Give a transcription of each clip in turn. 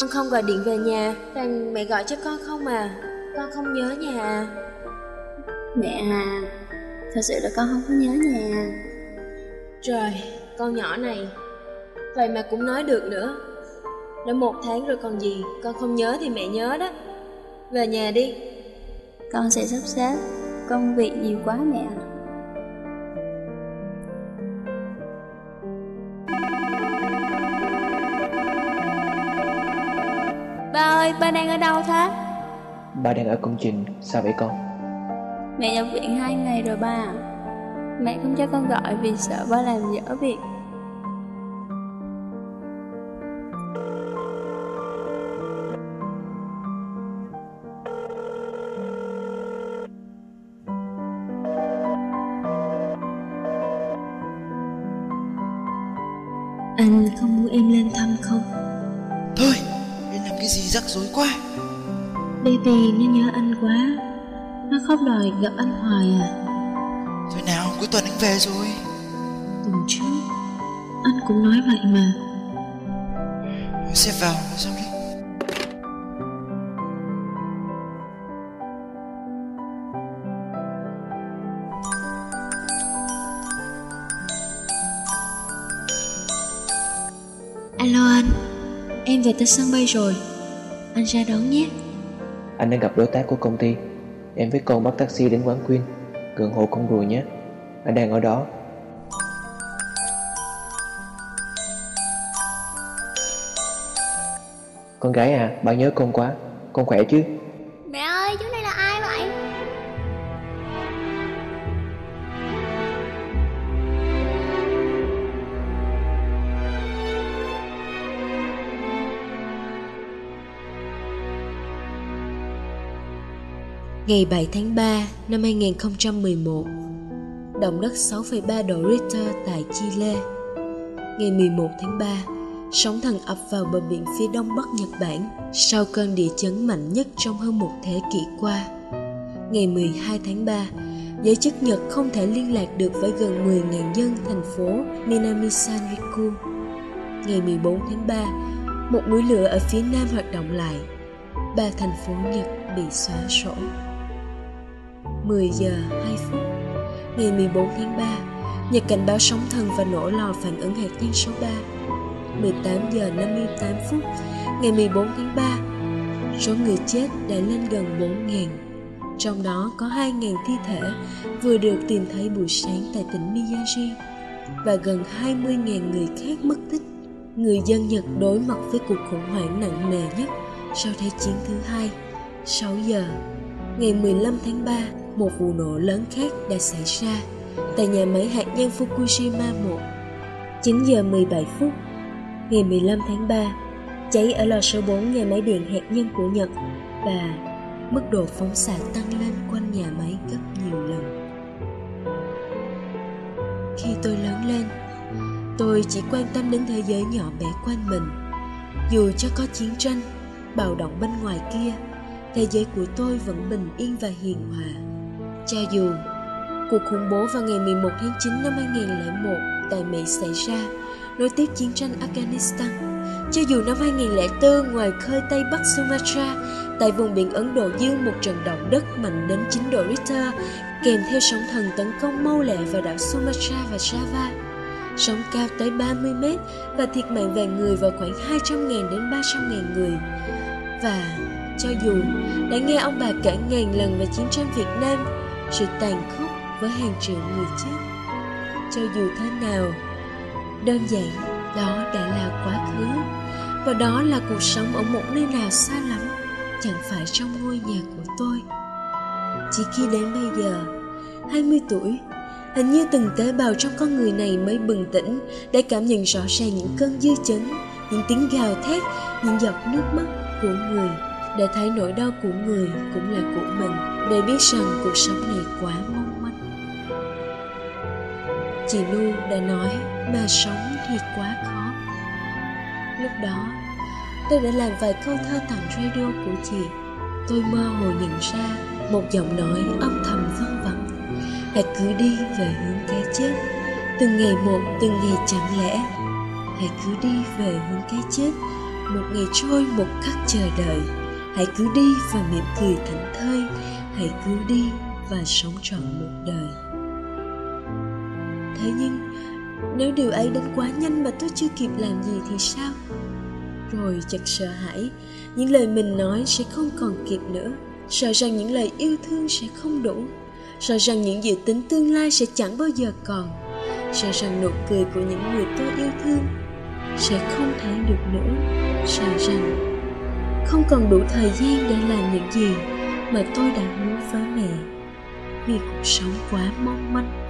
Con không gọi điện về nhà. Toàn mẹ gọi cho con không à. Con không nhớ nhà à. Mẹ à Thật sự là con không có nhớ nhà. Trời Con nhỏ này. Vậy mà cũng nói được nữa. Đã một tháng rồi còn gì Con không nhớ thì mẹ nhớ đó. Về nhà đi. Con sẽ sắp xếp Công việc nhiều quá mẹ Ba ơi, ba đang ở đâu thế? Ba đang ở công trình, sao vậy con? Mẹ nhập viện hai ngày rồi ba Mẹ không cho con gọi vì sợ ba làm dở việc rắc rối quá Baby nó nhớ anh quá. Nó khóc đòi gặp anh hoài à. Thôi nào, cuối tuần anh về rồi. Tuần trước Anh cũng nói vậy mà. Xếp vào, xong đi. Alo anh Em về tới sân bay rồi anh ra đón nhé. Anh đang gặp đối tác của công ty. Em với con bắt taxi đến quán Quyên Gần hồ con rùa nhé. Anh đang ở đó. Con gái à, ba nhớ con quá. Con khỏe chứ? Ngày 7 tháng 3 năm 2011 Động đất 6,3 độ Richter tại Chile Ngày 11 tháng 3 Sóng thần ập vào bờ biển phía đông bắc Nhật Bản sau cơn địa chấn mạnh nhất trong hơn một thế kỷ qua. Ngày 12 tháng 3, giới chức Nhật không thể liên lạc được với gần 10.000 dân thành phố Minamisanriku. Ngày 14 tháng 3, một núi lửa ở phía nam hoạt động lại. Ba thành phố Nhật bị xóa sổ. 10 giờ 2 phút Ngày 14 tháng 3 Nhật cảnh báo sóng thần và nổ lò phản ứng hạt nhân số 3 18 giờ 58 phút Ngày 14 tháng 3 Số người chết đã lên gần 4.000 Trong đó có 2.000 thi thể vừa được tìm thấy buổi sáng tại tỉnh Miyagi và gần 20.000 người khác mất tích. Người dân Nhật đối mặt với cuộc khủng hoảng nặng nề nhất sau Thế chiến thứ hai. 6 giờ, ngày 15 tháng 3, một vụ nổ lớn khác đã xảy ra tại nhà máy hạt nhân Fukushima 1. 9 giờ 17 phút, ngày 15 tháng 3, cháy ở lò số 4 nhà máy điện hạt nhân của Nhật và mức độ phóng xạ tăng lên quanh nhà máy gấp nhiều lần. Khi tôi lớn lên, tôi chỉ quan tâm đến thế giới nhỏ bé quanh mình. Dù cho có chiến tranh, bạo động bên ngoài kia, thế giới của tôi vẫn bình yên và hiền hòa. Cho dù cuộc khủng bố vào ngày 11 tháng 9 năm 2001 tại Mỹ xảy ra, nối tiếp chiến tranh Afghanistan, cho dù năm 2004 ngoài khơi Tây Bắc Sumatra, tại vùng biển Ấn Độ Dương một trận động đất mạnh đến 9 độ Richter, kèm theo sóng thần tấn công mau lẹ vào đảo Sumatra và Java. Sóng cao tới 30 mét và thiệt mạng về người vào khoảng 200.000 đến 300.000 người. Và cho dù đã nghe ông bà kể ngàn lần về chiến tranh Việt Nam, sự tàn khốc với hàng triệu người chết. Cho dù thế nào, đơn giản đó đã là quá khứ và đó là cuộc sống ở một nơi nào xa lắm chẳng phải trong ngôi nhà của tôi chỉ khi đến bây giờ 20 tuổi hình như từng tế bào trong con người này mới bừng tỉnh để cảm nhận rõ ràng những cơn dư chấn những tiếng gào thét những giọt nước mắt của người để thấy nỗi đau của người cũng là của mình, để biết rằng cuộc sống này quá mong manh. Chị lu đã nói mà sống thì quá khó. Lúc đó, tôi đã làm vài câu thơ tặng radio của chị. Tôi mơ hồ nhận ra một giọng nói âm thầm vang vẳng hãy cứ đi về hướng cái chết. Từng ngày một, từng ngày chẳng lẽ. Hãy cứ đi về hướng cái chết. Một ngày trôi, một khắc chờ đợi hãy cứ đi và mỉm cười thảnh thơi. Hãy cứ đi và sống trọn một đời. Thế nhưng, nếu điều ấy đến quá nhanh mà tôi chưa kịp làm gì thì sao? Rồi chợt sợ hãi, những lời mình nói sẽ không còn kịp nữa. Sợ rằng những lời yêu thương sẽ không đủ. Sợ rằng những dự tính tương lai sẽ chẳng bao giờ còn. Sợ rằng nụ cười của những người tôi yêu thương sẽ không thấy được nữa. Sợ rằng không còn đủ thời gian để làm những gì mà tôi đã hứa với mẹ. Vì cuộc sống quá mong manh.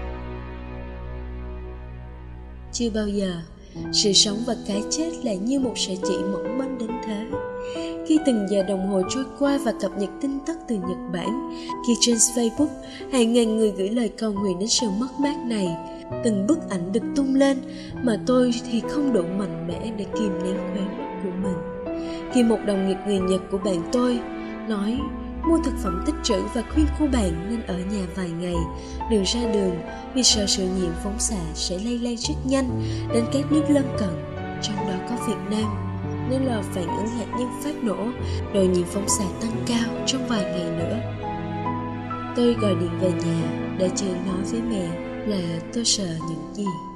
Chưa bao giờ sự sống và cái chết lại như một sợi chỉ mỏng manh đến thế. Khi từng giờ đồng hồ trôi qua và cập nhật tin tức từ Nhật Bản, khi trên Facebook hàng ngàn người gửi lời cầu nguyện đến sự mất mát này, từng bức ảnh được tung lên mà tôi thì không đủ mạnh mẽ để kìm nén khóe mắt của mình. Khi một đồng nghiệp người Nhật của bạn tôi nói mua thực phẩm tích trữ và khuyên cô bạn nên ở nhà vài ngày, đừng ra đường vì sợ sự nhiễm phóng xạ sẽ lây lan rất nhanh đến các nước lân cận, trong đó có Việt Nam nên là phản ứng hạt nhân phát nổ, độ nhiễm phóng xạ tăng cao trong vài ngày nữa. Tôi gọi điện về nhà để chờ nói với mẹ là tôi sợ những gì.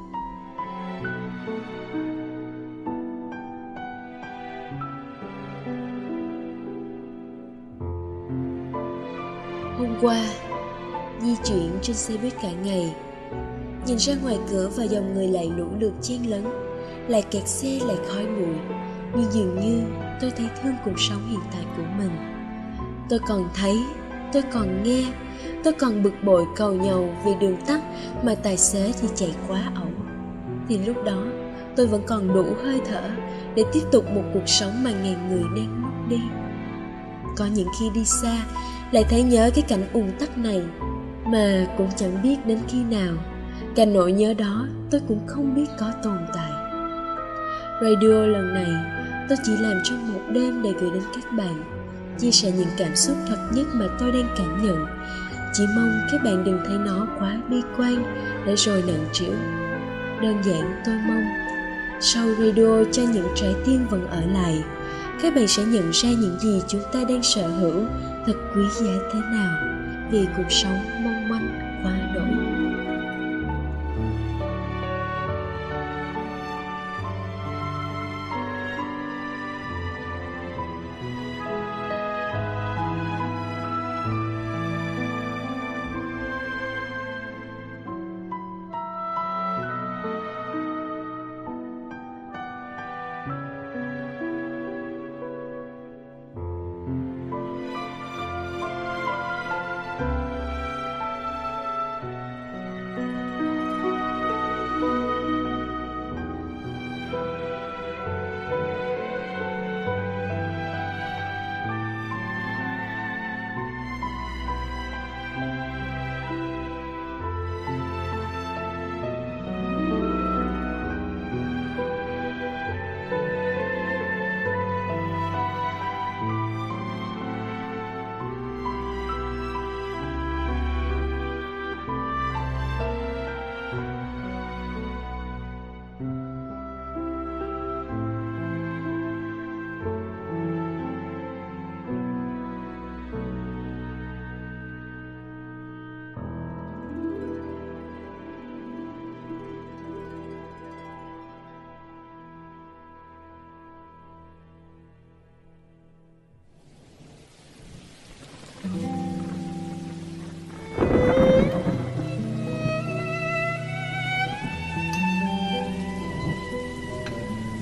Qua, di chuyển trên xe buýt cả ngày, nhìn ra ngoài cửa và dòng người lại lũ lượt chen lấn, lại kẹt xe lại khói bụi, nhưng dường như tôi thấy thương cuộc sống hiện tại của mình. Tôi còn thấy tôi còn nghe tôi còn bực bội cầu nhầu vì đường tắt mà tài xế thì chạy quá ẩu. Thì lúc đó tôi vẫn còn đủ hơi thở để tiếp tục một cuộc sống mà ngàn người đang mất đi có những khi đi xa lại thấy nhớ cái cảnh ùn tắc này, mà cũng chẳng biết đến khi nào. Cả nỗi nhớ đó tôi cũng không biết có tồn tại. Radio lần này, tôi chỉ làm trong một đêm để gửi đến các bạn, chia sẻ những cảm xúc thật nhất mà tôi đang cảm nhận. Chỉ mong các bạn đừng thấy nó quá bi quan để rồi nặng trĩu. Đơn giản, tôi mong, sau radio cho những trái tim vẫn ở lại, các bạn sẽ nhận ra những gì chúng ta đang sở hữu thật quý giá thế nào vì cuộc sống mong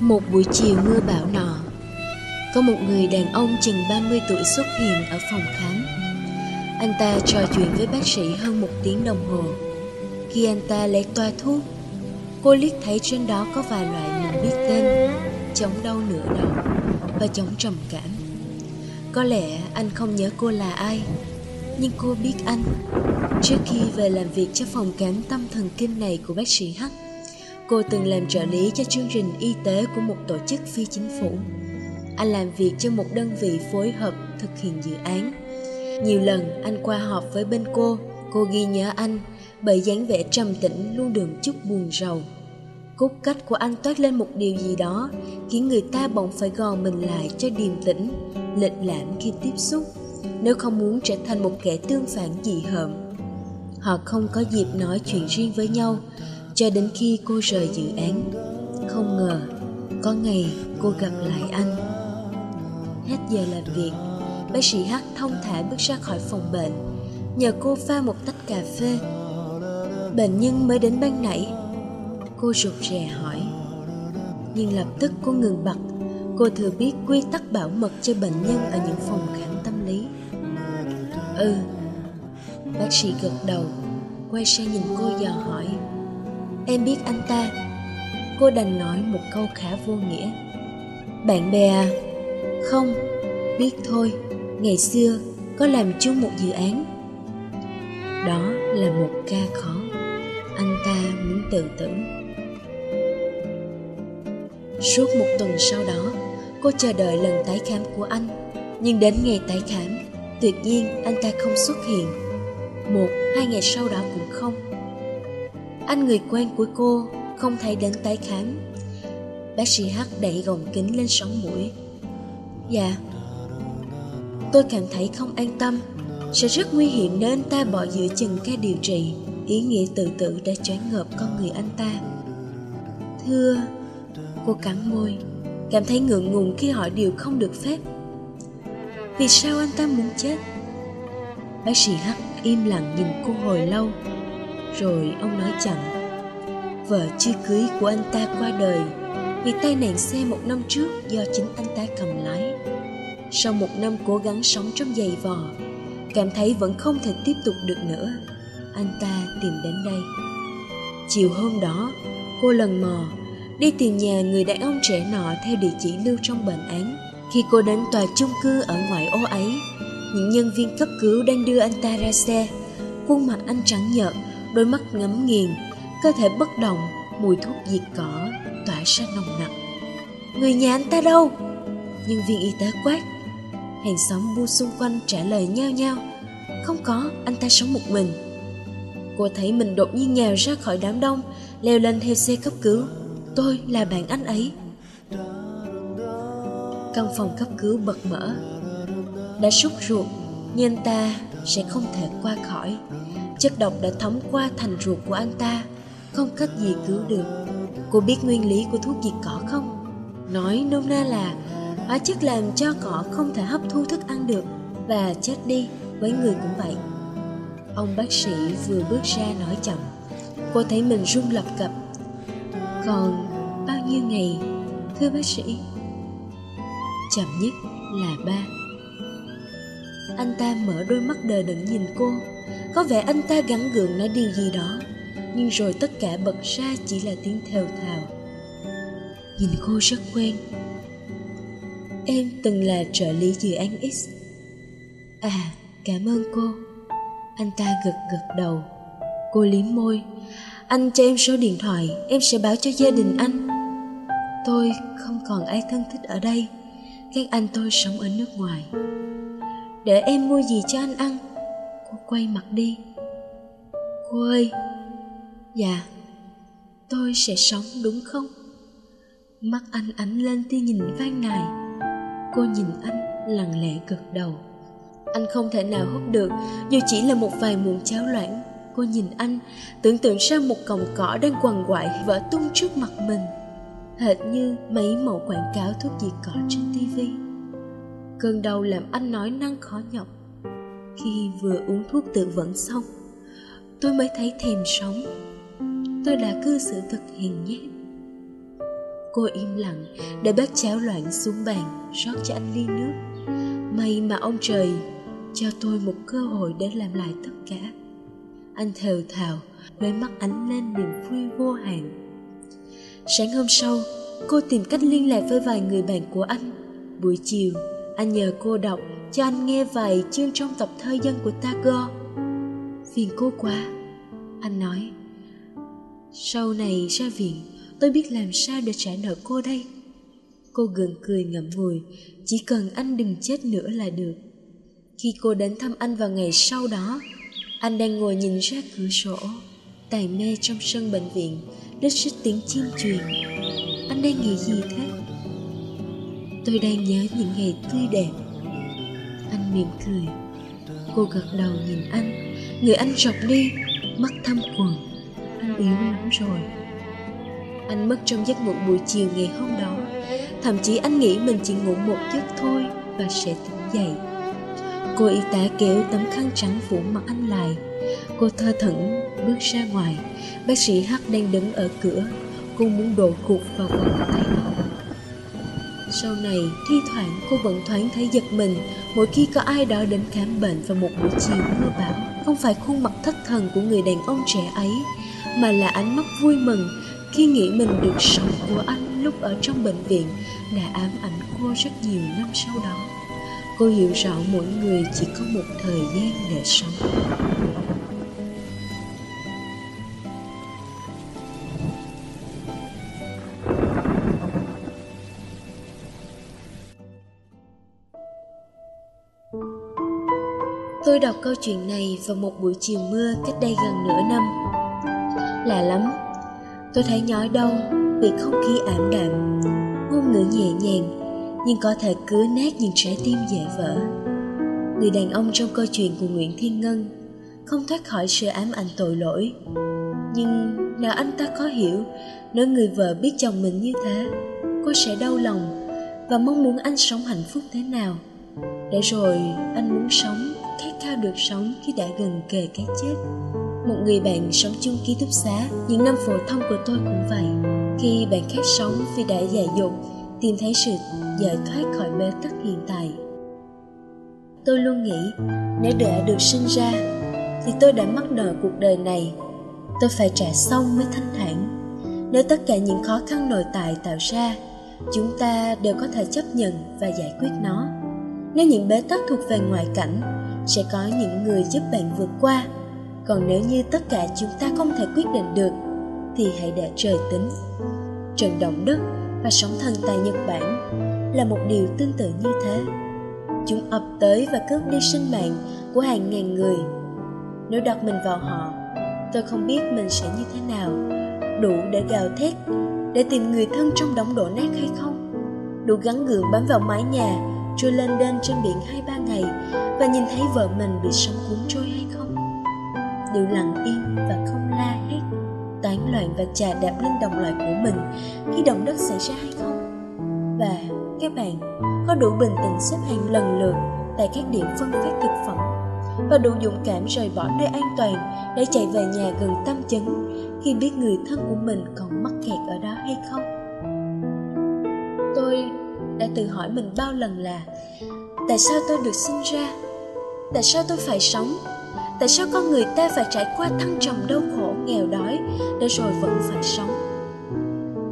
Một buổi chiều mưa bão nọ, có một người đàn ông chừng 30 tuổi xuất hiện ở phòng khám. Anh ta trò chuyện với bác sĩ hơn một tiếng đồng hồ. Khi anh ta lấy toa thuốc, cô liếc thấy trên đó có vài loại mình biết tên, chống đau nửa đầu và chống trầm cảm. Có lẽ anh không nhớ cô là ai, nhưng cô biết anh. Trước khi về làm việc cho phòng khám tâm thần kinh này của bác sĩ Hắc, Cô từng làm trợ lý cho chương trình y tế của một tổ chức phi chính phủ. Anh làm việc cho một đơn vị phối hợp thực hiện dự án. Nhiều lần anh qua họp với bên cô, cô ghi nhớ anh bởi dáng vẻ trầm tĩnh luôn đường chút buồn rầu. Cốt cách của anh toát lên một điều gì đó khiến người ta bỗng phải gò mình lại cho điềm tĩnh, lịch lãm khi tiếp xúc, nếu không muốn trở thành một kẻ tương phản dị hợm. Họ không có dịp nói chuyện riêng với nhau cho đến khi cô rời dự án. Không ngờ, có ngày cô gặp lại anh. Hết giờ làm việc, bác sĩ H thông thả bước ra khỏi phòng bệnh, nhờ cô pha một tách cà phê. Bệnh nhân mới đến ban nãy, cô rụt rè hỏi. Nhưng lập tức cô ngừng bặt, cô thừa biết quy tắc bảo mật cho bệnh nhân ở những phòng khám tâm lý. Ừ, bác sĩ gật đầu, quay sang nhìn cô dò hỏi. Em biết anh ta. Cô đành nói một câu khá vô nghĩa. Bạn bè à? Không, biết thôi, ngày xưa có làm chung một dự án. Đó là một ca khó. Anh ta muốn tự tử. Suốt một tuần sau đó, cô chờ đợi lần tái khám của anh. Nhưng đến ngày tái khám, tuyệt nhiên anh ta không xuất hiện. Một, hai ngày sau đó cũng không. Anh người quen của cô không thấy đến tái khám. Bác sĩ H đẩy gồng kính lên sóng mũi. Dạ. Tôi cảm thấy không an tâm. Sẽ rất nguy hiểm nếu anh ta bỏ giữa chừng ca điều trị. Ý nghĩa tự tử đã choáng ngợp con người anh ta. Thưa, cô cắn môi, cảm thấy ngượng ngùng khi hỏi điều không được phép. Vì sao anh ta muốn chết? Bác sĩ H im lặng nhìn cô hồi lâu, rồi ông nói chậm. Vợ chưa cưới của anh ta qua đời vì tai nạn xe một năm trước do chính anh ta cầm lái. Sau một năm cố gắng sống trong giày vò, cảm thấy vẫn không thể tiếp tục được nữa, anh ta tìm đến đây. Chiều hôm đó, cô lần mò đi tìm nhà người đàn ông trẻ nọ theo địa chỉ lưu trong bệnh án. Khi cô đến tòa chung cư ở ngoại ô ấy, những nhân viên cấp cứu đang đưa anh ta ra xe. Khuôn mặt anh trắng nhợt, đôi mắt ngắm nghiền, cơ thể bất động, mùi thuốc diệt cỏ tỏa ra nồng nặc. Người nhà anh ta đâu? Nhân viên y tế quát. Hàng xóm bu xung quanh trả lời nhau nhau. Không có, anh ta sống một mình. Cô thấy mình đột nhiên nhào ra khỏi đám đông, leo lên theo xe cấp cứu. Tôi là bạn anh ấy. Căn phòng cấp cứu bật mở. Đã sốt ruột, nhưng ta sẽ không thể qua khỏi. Chất độc đã thấm qua thành ruột của anh ta, không cách gì cứu được. Cô biết nguyên lý của thuốc diệt cỏ không? Nói nôm na là hóa chất làm cho cỏ không thể hấp thu thức ăn được và chết đi với người cũng vậy. Ông bác sĩ vừa bước ra nói chậm. Cô thấy mình run lập cập. Còn bao nhiêu ngày, thưa bác sĩ? Chậm nhất là ba. Anh ta mở đôi mắt đờ đẫn nhìn cô. Có vẻ anh ta gắn gượng nói điều gì đó, nhưng rồi tất cả bật ra chỉ là tiếng thều thào. Nhìn cô rất quen. Em từng là trợ lý dự án x. À cảm ơn cô. Anh ta gật gật đầu. Cô liếm môi. Anh cho em số điện thoại, em sẽ báo cho gia đình anh. Tôi không còn ai thân thích ở đây. Các anh tôi sống ở nước ngoài. Để em mua gì cho anh ăn? Cô quay mặt đi cô ơi Dạ, tôi sẽ sống đúng không? Mắt anh ánh lên tia nhìn van nài. Cô nhìn anh lặng lẽ gật đầu. Anh không thể nào hút được, dù chỉ là một vài muỗng cháo loãng. Cô nhìn anh, tưởng tượng ra một cọng cỏ đang quằn quại vỡ tung trước mặt mình. Hệt như mấy mẫu quảng cáo thuốc diệt cỏ trên tivi. Cơn đau làm anh nói năng khó nhọc. Khi vừa uống thuốc tự vẫn xong, tôi mới thấy thèm sống. Tôi đã cư xử thật hiền nhát cô im lặng để bát cháo loạn xuống bàn rót cho anh ly nước. May mà ông trời cho tôi một cơ hội để làm lại tất cả. Anh thều thào đôi mắt ánh lên niềm vui vô hạn. Sáng hôm sau cô tìm cách liên lạc với vài người bạn của anh. Buổi chiều anh nhờ cô đọc cho anh nghe vài chương trong tập thơ dân của Tagore phiền cô quá anh nói sau này ra viện, tôi biết làm sao để trả nợ cô đây. Cô gượng cười ngậm ngùi, chỉ cần anh đừng chết nữa là được. Khi cô đến thăm anh vào ngày sau đó, anh đang ngồi nhìn ra cửa sổ, tài mê trong sân bệnh viện, đứt xích tiếng chim truyền anh đang nghĩ gì thế tôi đang nhớ những ngày tươi đẹp. Anh mỉm cười. Cô gật đầu nhìn anh. Người anh rọc đi. Mắt thâm quần anh yếu lắm rồi. Anh mất trong giấc ngủ buổi chiều ngày hôm đó. Thậm chí anh nghĩ mình chỉ ngủ một giấc thôi và sẽ tỉnh dậy. Cô y tá kéo tấm khăn trắng phủ mặt anh lại. Cô thơ thẩn bước ra ngoài. Bác sĩ hắc đang đứng ở cửa. Cô muốn đổ cục vào vòng tay anh sau này thi thoảng cô vẫn thoáng thấy giật mình. Mỗi khi có ai đó đến khám bệnh vào một buổi chiều mưa bão, không phải khuôn mặt thất thần của người đàn ông trẻ ấy, mà là ánh mắt vui mừng. Khi nghĩ mình được sống của anh lúc ở trong bệnh viện, đã ám ảnh cô rất nhiều năm sau đó. Cô hiểu rõ mỗi người chỉ có một thời gian để sống. Đọc câu chuyện này vào một buổi chiều mưa cách đây gần nửa năm. Lạ lắm, tôi thấy nhói đau vì không khí ảm đạm, ngôn ngữ nhẹ nhàng, nhưng có thể cứa nát những trái tim dễ vỡ. Người đàn ông trong câu chuyện của nguyễn thiên ngân không thoát khỏi sự ám ảnh tội lỗi, nhưng nào anh ta có hiểu nếu người vợ biết chồng mình như thế, cô sẽ đau lòng và mong muốn anh sống hạnh phúc thế nào? Để rồi anh muốn sống khao được sống khi đã gần kề cái chết. Một người bạn sống chung ký túc xá, những năm phổ thông của tôi cũng vậy. Khi bạn khát sống vì đã dạy dột, tìm thấy sự giải thoát khỏi bế tắc hiện tại. Tôi luôn nghĩ, nếu đã được sinh ra, thì tôi đã mắc nợ cuộc đời này. Tôi phải trả xong mới thanh thản. Nếu tất cả những khó khăn nội tại tạo ra, chúng ta đều có thể chấp nhận và giải quyết nó. Nếu những bế tắc thuộc về ngoại cảnh sẽ có những người giúp bạn vượt qua. Còn nếu như tất cả chúng ta không thể quyết định được, thì hãy để trời tính. Trận động đất và sóng thần tại nhật bản là một điều tương tự như thế. Chúng ập tới và cướp đi sinh mạng của hàng ngàn người. Nếu đặt mình vào họ, tôi không biết mình sẽ như thế nào. Đủ để gào thét, để tìm người thân trong đống đổ nát hay không? Đủ gắn gượng bám vào mái nhà trôi lên đên trên biển hai ba ngày và nhìn thấy vợ mình bị sóng cuốn trôi hay không. Đều lặng im và không la hét tán loạn và chà đạp lên đồng loại của mình khi động đất xảy ra hay không. Và các bạn, có đủ bình tĩnh xếp hàng lần lượt tại các điểm phân phát thực phẩm và đủ dũng cảm rời bỏ nơi an toàn để chạy về nhà gần tâm chấn khi biết người thân của mình còn mắc kẹt ở đó hay không đã tự hỏi mình bao lần là, tại sao tôi được sinh ra? Tại sao tôi phải sống? Tại sao con người ta phải trải qua thăng trầm đau khổ, nghèo đói để rồi vẫn phải sống?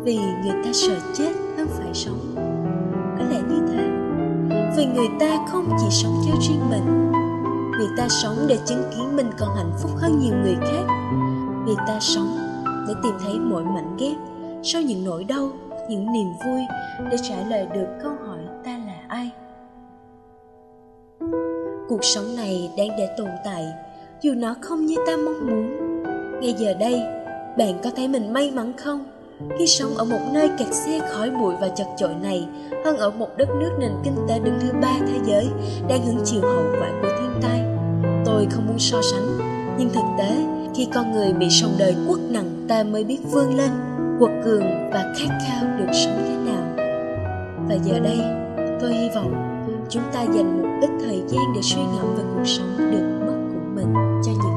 Vì người ta sợ chết hơn phải sống. Có lẽ như thế. Vì người ta không chỉ sống cho riêng mình. Người ta sống để chứng kiến mình còn hạnh phúc hơn nhiều người khác. Người ta sống để tìm thấy mỗi mảnh ghép sau những nỗi đau những niềm vui để trả lời được câu hỏi ta là ai. Cuộc sống này đang để tồn tại, dù nó không như ta mong muốn. Ngay giờ đây, bạn có thấy mình may mắn không? Khi sống ở một nơi kẹt xe khói bụi và chật chội này, hơn ở một đất nước nền kinh tế đứng thứ ba thế giới đang hứng chịu hậu quả của thiên tai. Tôi không muốn so sánh, nhưng thực tế, khi con người bị sông đời quất nặng, ta mới biết vươn lên quật cường và khát khao được sống thế nào. Và giờ đây, tôi hy vọng chúng ta dành một ít thời gian để suy ngẫm về cuộc sống được mất của mình cho những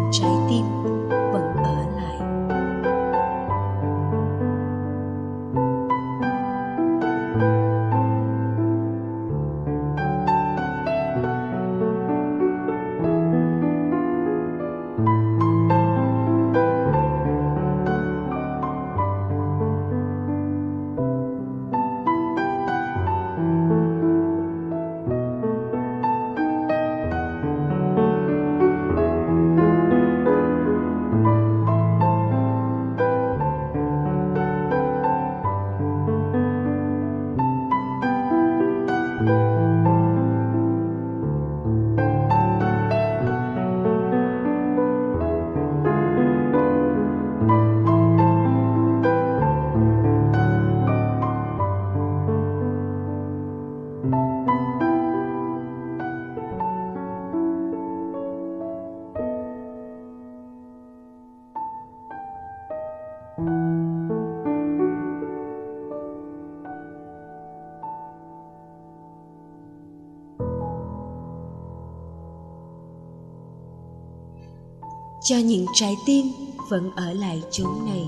cho những trái tim vẫn ở lại chốn này.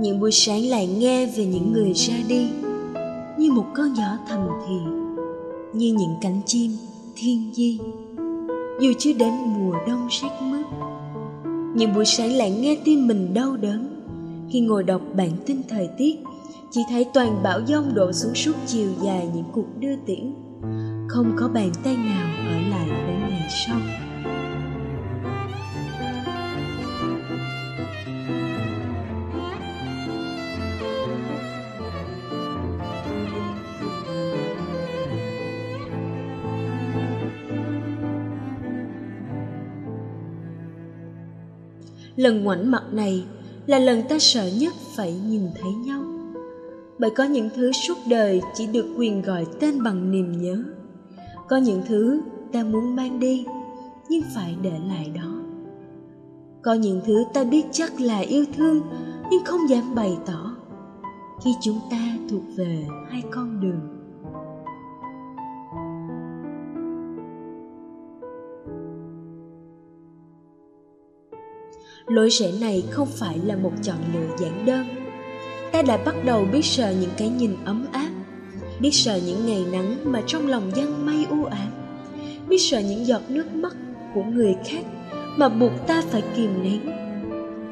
Những buổi sáng lại nghe về những người ra đi, như một cơn gió thầm thì, như những cánh chim thiên di. Dù chưa đến mùa đông rét mướt, những buổi sáng lại nghe tim mình đau đớn. Khi ngồi đọc bản tin thời tiết, chỉ thấy toàn bão giông đổ xuống suốt chiều dài những cuộc đưa tiễn. Không có bàn tay nào ở lại đến ngày sau. Lần ngoảnh mặt này là lần ta sợ nhất phải nhìn thấy nhau. Bởi có những thứ suốt đời chỉ được quyền gọi tên bằng niềm nhớ. Có những thứ ta muốn mang đi, nhưng phải để lại đó. Có những thứ ta biết chắc là yêu thương, nhưng không dám bày tỏ. Khi chúng ta thuộc về hai con đường lối rẽ này không phải là một chọn lựa giản đơn. Ta đã bắt đầu biết sợ những cái nhìn ấm áp, biết sợ những ngày nắng mà trong lòng dân mây u ám, biết sợ những giọt nước mắt của người khác mà buộc ta phải kìm nén,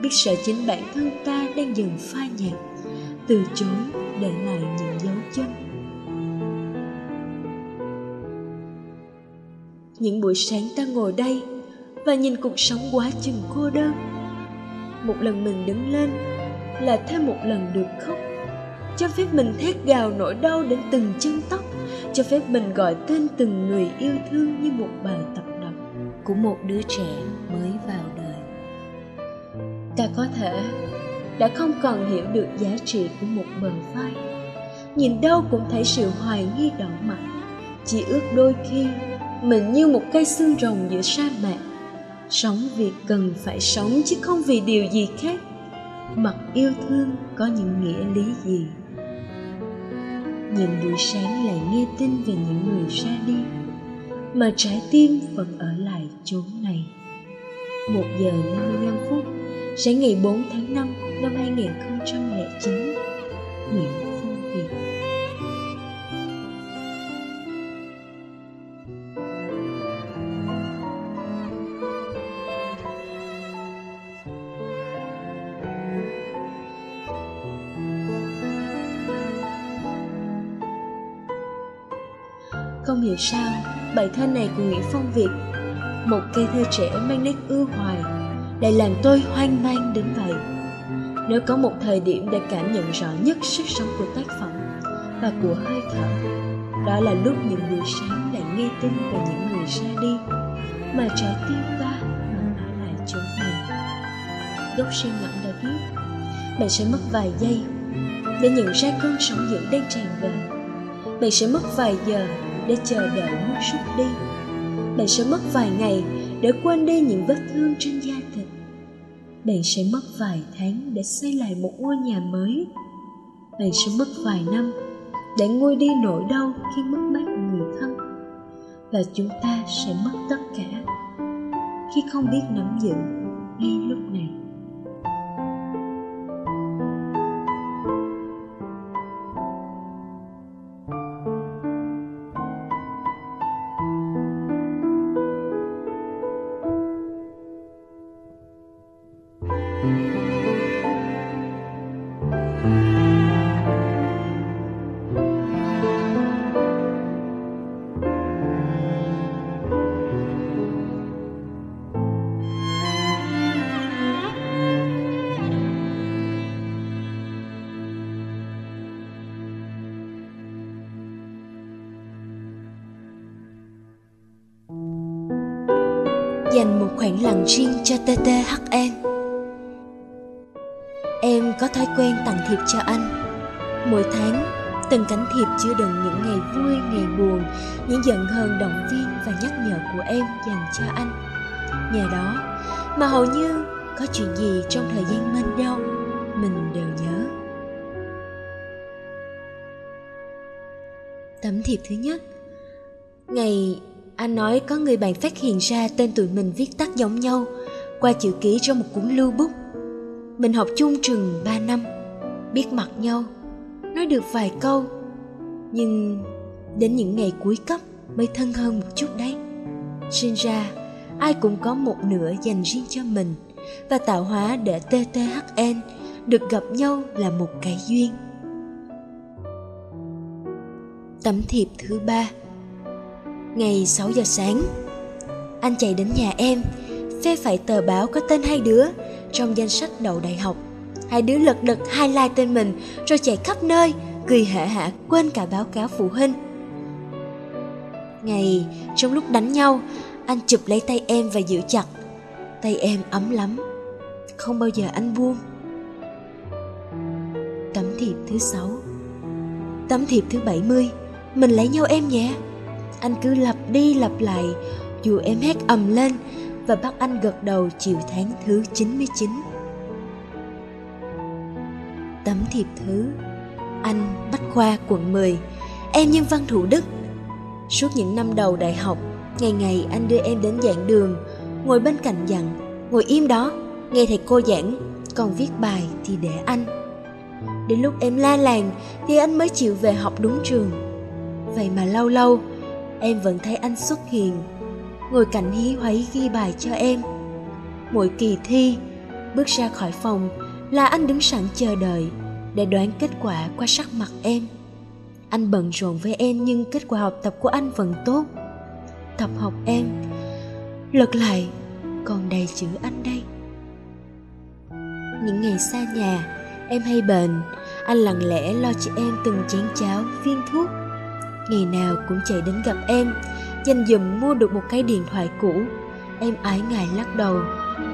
biết sợ chính bản thân ta đang dần phai nhạt, từ chối để lại những dấu chân. Những buổi sáng ta ngồi đây và nhìn cuộc sống quá chừng cô đơn một lần mình đứng lên là thêm một lần được khóc. Cho phép mình thét gào nỗi đau đến từng chân tóc, cho phép mình gọi tên từng người yêu thương như một bài tập đọc của một đứa trẻ mới vào đời. Ta có thể đã không còn hiểu được giá trị của một bờ vai. Nhìn đâu cũng thấy sự hoài nghi đỏ mặt. Chỉ ước đôi khi mình như một cây xương rồng giữa sa mạc sống vì cần phải sống chứ không vì điều gì khác. Mặt yêu thương có những nghĩa lý gì? Những buổi sáng lại nghe tin về những người ra đi, mà trái tim vẫn ở lại chốn này. Một giờ 55 phút, sáng ngày 4 tháng 5 năm 2009 Nguyễn Không hiểu sao, bài thơ này của Nguyễn Phong Việt Một cây thơ trẻ mang nét ưu hoài Lại làm tôi hoang mang đến vậy. Nếu có một thời điểm để cảm nhận rõ nhất sức sống của tác phẩm Và của hơi thở Đó là lúc những buổi sáng lại nghe tin về những người ra đi Mà trái tim ta vẫn ở lại chỗ này. Gốc sen ngẫm đã biết, Bạn sẽ mất vài giây Để nhận ra cơn sóng dữ đang tràn về. Bạn sẽ mất vài giờ để chờ đợi nước rút đi. Bạn sẽ mất vài ngày để quên đi những vết thương trên da thịt. Bạn sẽ mất vài tháng để xây lại một ngôi nhà mới. Bạn sẽ mất vài năm để nguôi đi nỗi đau khi mất mát người thân. Và chúng ta sẽ mất tất cả. Khi không biết nắm giữ, ngay lúc này dành một khoảng lặng riêng cho TTHN. Thói quen tặng thiệp cho anh. Mỗi tháng, từng cánh thiệp chứa đựng những ngày vui, ngày buồn, những giận hờn động viên và nhắc nhở của em dành cho anh. Nhờ đó mà hầu như có chuyện gì trong thời gian mênh đâu, mình đều nhớ. Tấm thiệp thứ nhất Ngày anh nói có người bạn phát hiện ra tên tụi mình viết tắt giống nhau qua chữ ký trong một cuốn lưu bút. Mình học chung chừng 3 năm, biết mặt nhau, nói được vài câu. Nhưng đến những ngày cuối cấp mới thân hơn một chút đấy. Sinh ra, ai cũng có một nửa dành riêng cho mình và tạo hóa để TTHN được gặp nhau là một cái duyên. Tấm thiệp thứ ba Ngày 6 giờ sáng Anh chạy đến nhà em Phê phải tờ báo có tên hai đứa trong danh sách đầu đại học. Hai đứa lật đật hai lai tên mình, Rồi chạy khắp nơi, Cười hả hả quên cả báo cáo phụ huynh. Ngày, trong lúc đánh nhau, Anh chụp lấy tay em và giữ chặt. Tay em ấm lắm. Không bao giờ anh buông. Tấm thiệp thứ sáu. Tấm thiệp thứ 70 Mình lấy nhau em nhé. Anh cứ lặp đi lặp lại, Dù em hét ầm lên và bắt anh gật đầu chiều tháng thứ 99 Tấm thiệp thứ, Anh Bách Khoa, quận 10 Em nhân văn Thủ Đức. Suốt những năm đầu đại học, Ngày ngày anh đưa em đến giảng đường, Ngồi bên cạnh dặn, Ngồi im đó, Nghe thầy cô giảng, Còn viết bài thì để anh. Đến lúc em la làng Thì anh mới chịu về học đúng trường. Vậy mà lâu lâu, Em vẫn thấy anh xuất hiện Ngồi cạnh hí hoáy ghi bài cho em. Mỗi kỳ thi Bước ra khỏi phòng Là anh đứng sẵn chờ đợi Để đoán kết quả qua sắc mặt em. Anh bận rộn với em Nhưng kết quả học tập của anh vẫn tốt. Tập học em Lật lại Còn đầy chữ anh đây. Những ngày xa nhà Em hay bệnh Anh lặng lẽ lo cho em từng chén cháo, viên thuốc. Ngày nào cũng chạy đến gặp em Dành dụm mua được một cái điện thoại cũ. Em ái ngại lắc đầu,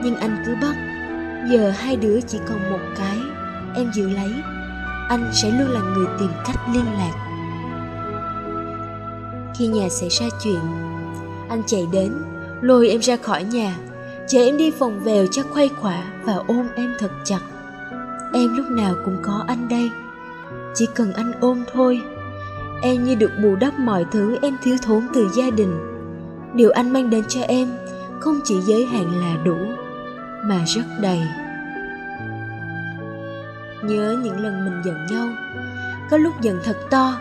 Nhưng anh cứ bắt. Giờ hai đứa chỉ còn một cái, Em giữ lấy. Anh sẽ luôn là người tìm cách liên lạc. Khi nhà xảy ra chuyện, Anh chạy đến, Lôi em ra khỏi nhà. Chờ em đi phòng vèo cho khuây khỏa Và ôm em thật chặt. Em lúc nào cũng có anh đây, Chỉ cần anh ôm thôi. Em như được bù đắp mọi thứ em thiếu thốn từ gia đình. Điều anh mang đến cho em Không chỉ giới hạn là đủ, Mà rất đầy. Nhớ những lần mình giận nhau, Có lúc giận thật to,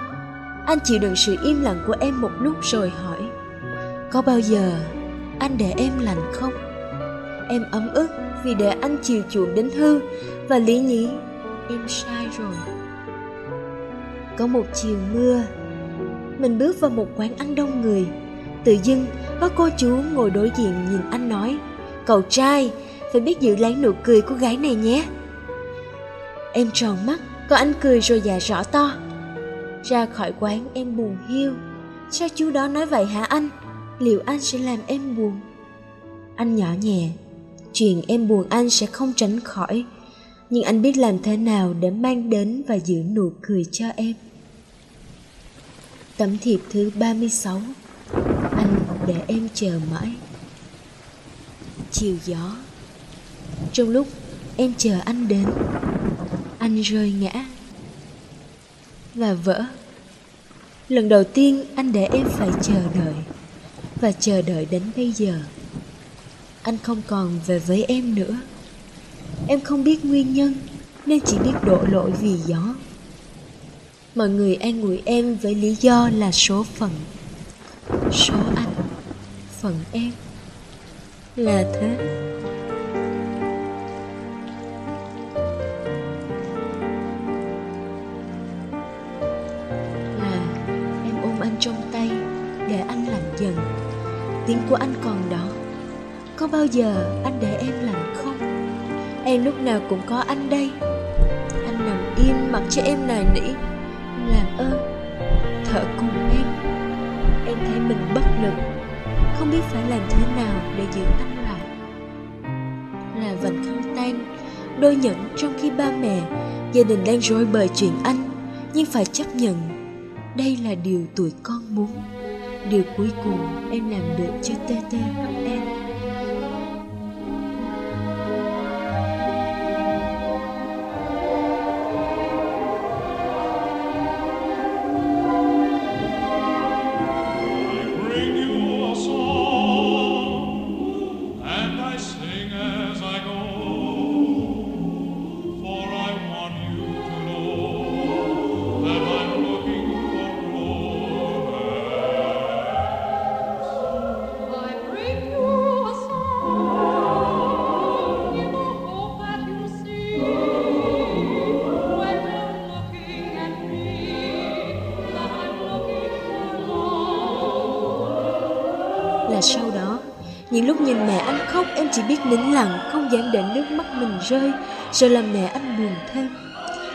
Anh chịu đựng sự im lặng của em một lúc rồi hỏi, Có bao giờ anh để em lành không? Em ấm ức vì để anh chiều chuộng đến hư Và lý nhí, em sai rồi. Có một chiều mưa. Mình bước vào một quán ăn đông người. Tự dưng, có cô chú ngồi đối diện nhìn anh nói, Cậu trai, phải biết giữ lấy nụ cười của gái này nhé. Em tròn mắt, Có anh cười rồi dạ rõ to. Ra khỏi quán, em buồn hiu. Sao chú đó nói vậy hả anh? Liệu anh sẽ làm em buồn? Anh nhỏ nhẹ, Chuyện em buồn anh sẽ không tránh khỏi. Nhưng anh biết làm thế nào để mang đến và giữ nụ cười cho em. Tấm thiệp thứ 36 Anh để em chờ mãi. Chiều gió. Trong lúc em chờ anh đến, Anh rơi ngã Và vỡ. Lần đầu tiên anh để em phải chờ đợi Và chờ đợi đến bây giờ. Anh không còn về với em nữa. Em không biết nguyên nhân, Nên chỉ biết đổ lỗi vì gió. Mọi người an ủi em với lý do là số phận. Số anh, Phận em. Là thế. Là em ôm anh trong tay, Để anh lạnh dần. Tiếng của anh còn đó. Có bao giờ anh để em lạnh không? Em lúc nào cũng có anh đây. Anh nằm im mặc cho em nài nỉ làm ơn. Thở cùng em. Em thấy mình bất lực. Không biết phải làm thế nào để giữ anh lại là vành khăn tan đôi nhẫn trong khi ba mẹ, gia đình đang rối bời chuyện anh, nhưng phải chấp nhận, đây là điều tuổi con muốn. Điều cuối cùng em làm được cho tê tê. Rơi, Rồi làm mẹ anh buồn thêm.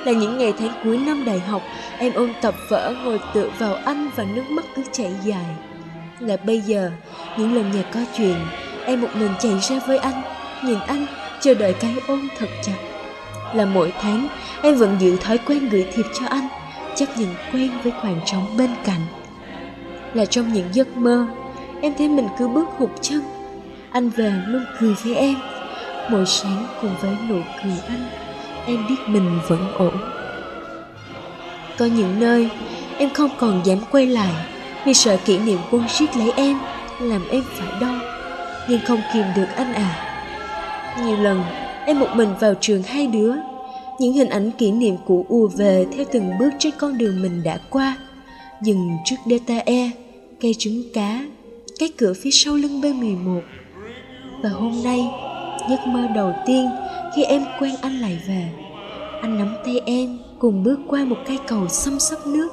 Là những ngày tháng cuối năm đại học, Em ôn tập vở ngồi tựa vào anh Và nước mắt cứ chảy dài. Là bây giờ, Những lần nhà có chuyện, Em một mình chạy ra với anh, Nhìn anh, chờ đợi cái ôm thật chặt. Là mỗi tháng, Em vẫn giữ thói quen gửi thiệp cho anh, Chấp nhận quen với khoảng trống bên cạnh. Là trong những giấc mơ, Em thấy mình cứ bước hụt chân. Anh về luôn cười với em. Mỗi sáng cùng với nụ cười anh, Em biết mình vẫn ổn. Có những nơi Em không còn dám quay lại Vì sợ kỷ niệm quân siết lấy em Làm em phải đau, Nhưng không kìm được anh à Nhiều lần Em một mình vào trường hai đứa, những hình ảnh kỷ niệm cũ ùa về theo từng bước trên con đường mình đã qua. Dừng trước DTE cây trứng cá, cái cửa phía sau lưng B11 và hôm nay giấc mơ đầu tiên khi em quen anh lại về. Anh nắm tay em, cùng bước qua một cây cầu xăm sắp nước.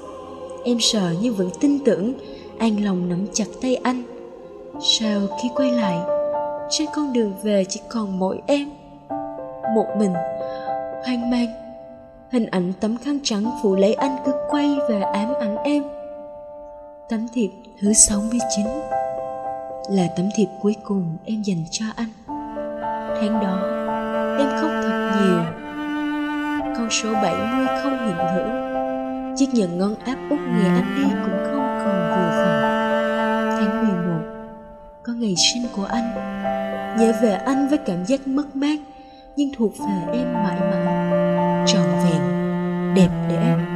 Em sợ nhưng vẫn tin tưởng, an lòng nắm chặt tay anh. Sao khi quay lại, trên con đường về chỉ còn mỗi em. Một mình, hoang mang, hình ảnh tấm khăn trắng phủ lấy anh cứ quay về ám ảnh em. Tấm thiệp thứ 69 là tấm thiệp cuối cùng em dành cho anh tháng đó, em khóc thật nhiều. Con số 70 không hiện hữu. Chiếc nhẫn ngân áp út ngày anh đi cũng không còn vừa phần. Tháng 11 có ngày sinh của anh. Nhớ về anh với cảm giác mất mát, nhưng thuộc về em mãi mãi. Trọn vẹn, đẹp đẽ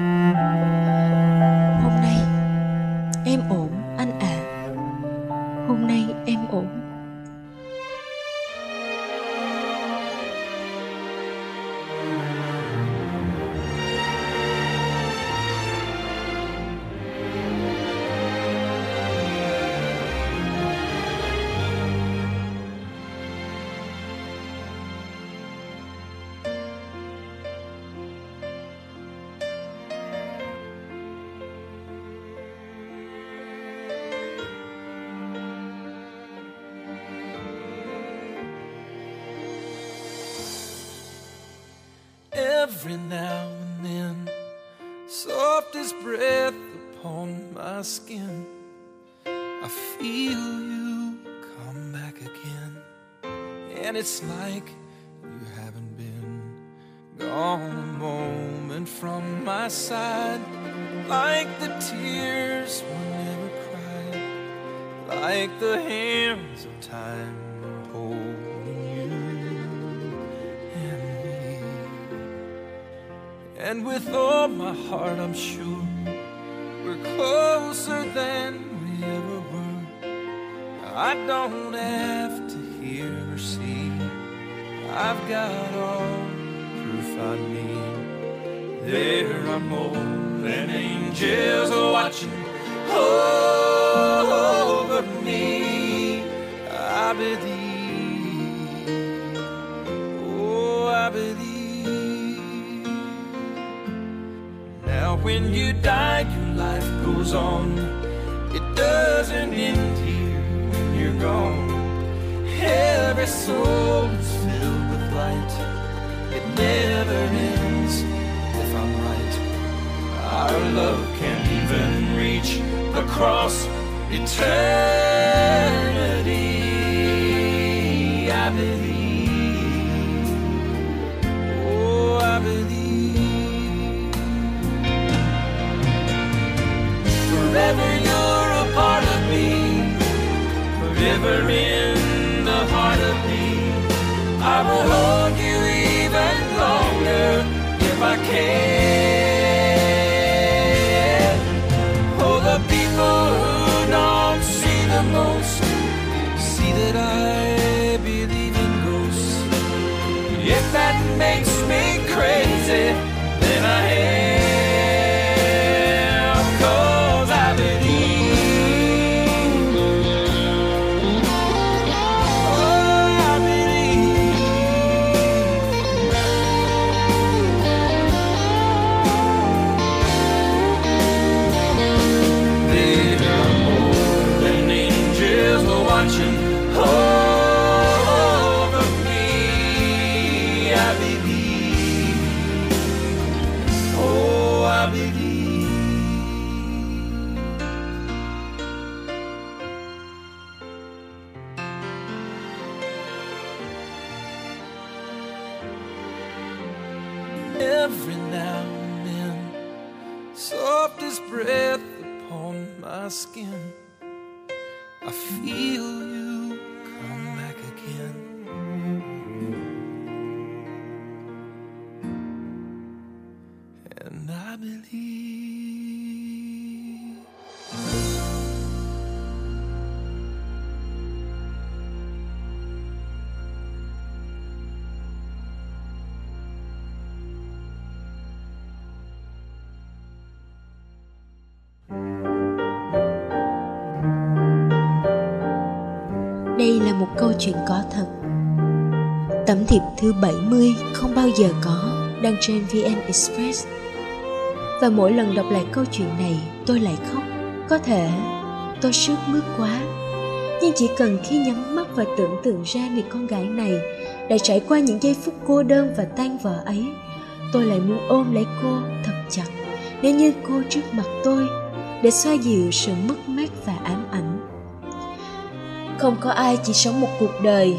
And with all my heart, I'm sure we're closer than we ever were. I don't have to hear or see. I've got all proof I need. There are more than angels watching over me. I believe. When you die, your life goes on. It doesn't end here when you're gone. Every soul is filled with light. It never ends if I'm right. Our love can even reach across eternity. Câu chuyện có thật. Tấm thiệp thứ 70 không bao giờ có đăng trên VN Express. Và mỗi lần đọc lại câu chuyện này, tôi lại khóc. Có thể tôi sức mướt quá, nhưng chỉ cần khi nhắm mắt và tưởng tượng ra người con gái này đã trải qua những giây phút cô đơn và tan vỡ ấy, tôi lại muốn ôm lấy cô thật chặt nếu như cô trước mặt tôi để xoa dịu sự mất mát không có ai chỉ sống một cuộc đời,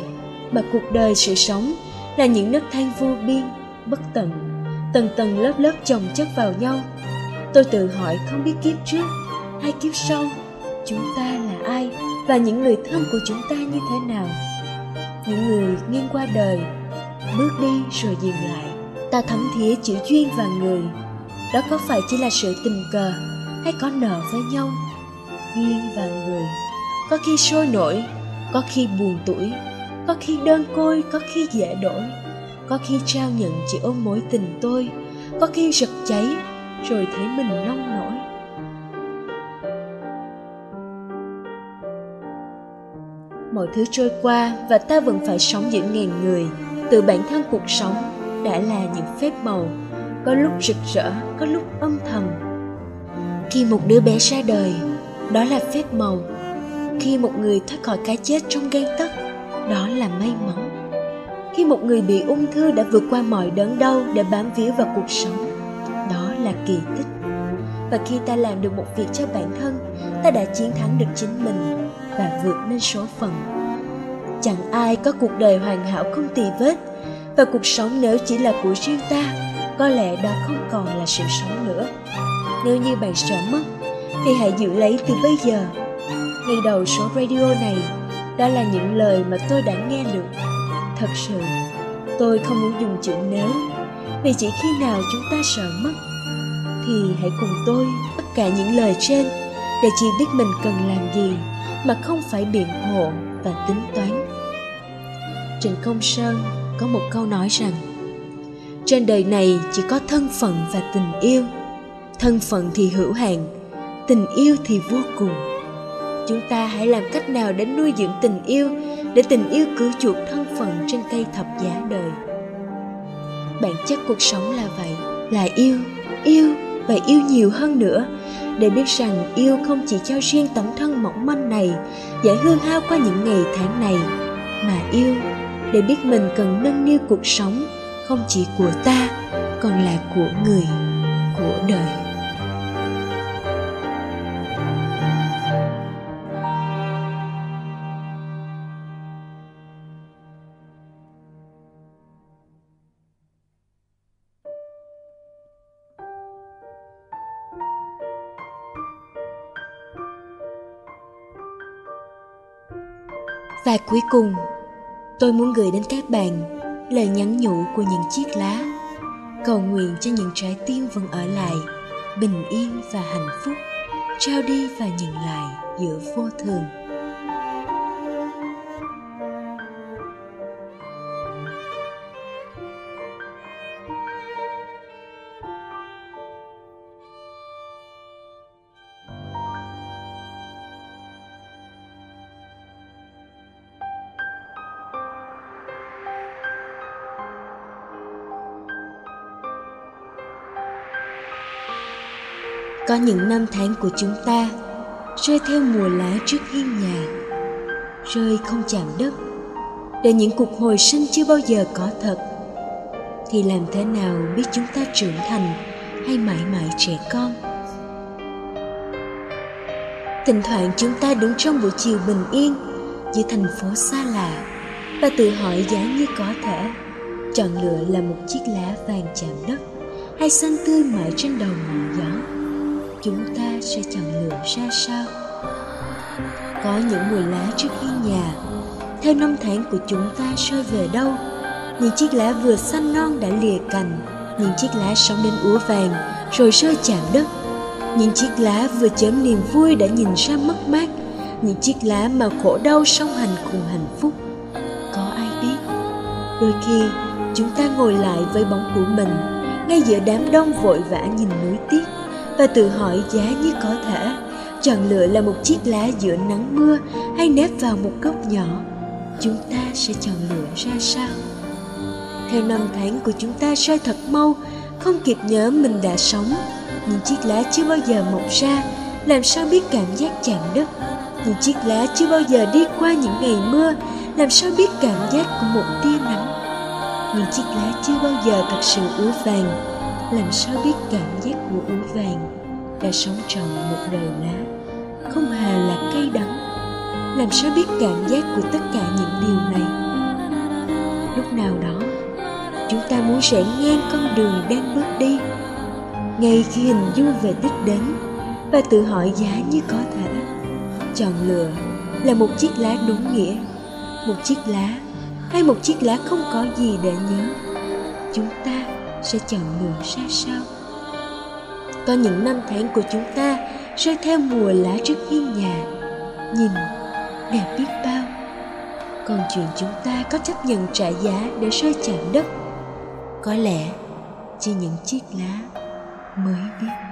mà cuộc đời sự sống là những nấc thang vô biên, bất tận, tầng tầng lớp lớp chồng chất vào nhau. Tôi tự hỏi không biết kiếp trước hay kiếp sau chúng ta là ai và những người thân của chúng ta như thế nào. Những người nghiêng qua đời, bước đi rồi dừng lại. Ta thấm thía chữ duyên và người, đó có phải chỉ là sự tình cờ hay có nợ với nhau? Duyên và người, có khi sôi nổi có khi buồn tuổi, có khi đơn côi, có khi dễ đổi. Có khi trao nhận chỉ ôm mối tình tôi, có khi rực cháy, rồi thấy mình nông nổi. Mọi thứ trôi qua và ta vẫn phải sống giữa ngàn người. Từ bản thân cuộc sống đã là những phép màu, có lúc rực rỡ, có lúc âm thầm. Khi một đứa bé ra đời, đó là phép màu khi một người thoát khỏi cái chết trong gan tấc, đó là may mắn. Khi một người bị ung thư đã vượt qua mọi đớn đau để bám víu vào cuộc sống, đó là kỳ tích. Và khi ta làm được một việc cho bản thân, ta đã chiến thắng được chính mình và vượt lên số phận. Chẳng ai có cuộc đời hoàn hảo không tì vết, và cuộc sống nếu chỉ là của riêng ta, có lẽ đó không còn là sự sống nữa. Nếu như bạn sợ mất, thì hãy giữ lấy từ bây giờ ngay đầu số radio này, đó là những lời mà tôi đã nghe được. Thật sự, tôi không muốn dùng chữ nếu vì chỉ khi nào chúng ta sợ mất, thì hãy cùng tôi tất cả những lời trên để chị biết mình cần làm gì mà không phải biện hộ và tính toán. Trịnh công sơn có một câu nói rằng, trên đời này chỉ có thân phận và tình yêu. Thân phận thì hữu hạn, tình yêu thì vô cùng chúng ta hãy làm cách nào để nuôi dưỡng tình yêu, để tình yêu cứu chuộc thân phận trên cây thập giá đời? Bản chất cuộc sống là vậy, là yêu yêu và yêu nhiều hơn nữa. Để biết rằng yêu không chỉ cho riêng tấm thân mỏng manh này dễ hương hao qua những ngày tháng này, mà yêu, để biết mình cần nâng niu cuộc sống không chỉ của ta, còn là của người, của đời. Và cuối cùng, tôi muốn gửi đến các bạn lời nhắn nhủ của những chiếc lá. Cầu nguyện cho những trái tim vẫn ở lại, bình yên và hạnh phúc. Trao đi và nhận lại giữa vô thường. Có những năm tháng của chúng ta rơi theo mùa lá trước hiên nhà, rơi không chạm đất. Để những cuộc hồi sinh chưa bao giờ có thật, thì làm thế nào biết chúng ta trưởng thành hay mãi mãi trẻ con? Thỉnh thoảng chúng ta đứng trong buổi chiều bình yên giữa thành phố xa lạ và tự hỏi giá như có thể chọn lựa là một chiếc lá vàng chạm đất hay xanh tươi mãi trên đầu ngọn gió chúng ta sẽ chọn lựa ra sao? Có những mùi lá trước hiên nhà. Theo năm tháng của chúng ta rơi về đâu? Những chiếc lá vừa xanh non đã lìa cành. Những chiếc lá sống đến úa vàng, rồi rơi chạm đất. Những chiếc lá vừa chớm niềm vui đã nhìn ra mất mát. Những chiếc lá mà khổ đau song hành cùng hạnh phúc. Có ai biết? Đôi khi, chúng ta ngồi lại với bóng của mình, ngay giữa đám đông vội vã nhìn núi tiếc và tự hỏi giá như có thể. Chọn lựa là một chiếc lá giữa nắng mưa hay nép vào một góc nhỏ. Chúng ta sẽ chọn lựa ra sao? Theo năm tháng của chúng ta sai thật mau, không kịp nhớ mình đã sống. Những chiếc lá chưa bao giờ mọc ra, làm sao biết cảm giác chạm đất? Những chiếc lá chưa bao giờ đi qua những ngày mưa, làm sao biết cảm giác của một tia nắng? Những chiếc lá chưa bao giờ thật sự úa vàng làm sao biết cảm giác của ủ vàng đã sống trọn một đời lá, không hề là cay đắng? Làm sao biết cảm giác của tất cả những điều này? Lúc nào đó, chúng ta muốn sẽ ngang con đường đang bước đi. Ngay khi hình dung về đích đến và tự hỏi giá như có thể, chọn lựa là một chiếc lá đúng nghĩa, một chiếc lá hay một chiếc lá không có gì để nhớ. Chúng ta sẽ chọn lựa ra sao? Có những năm tháng của chúng ta rơi theo mùa lá trước hiên nhà. Nhìn, đẹp biết bao. Còn chuyện chúng ta có chấp nhận trả giá để rơi chạm đất? Có lẽ chỉ những chiếc lá mới biết.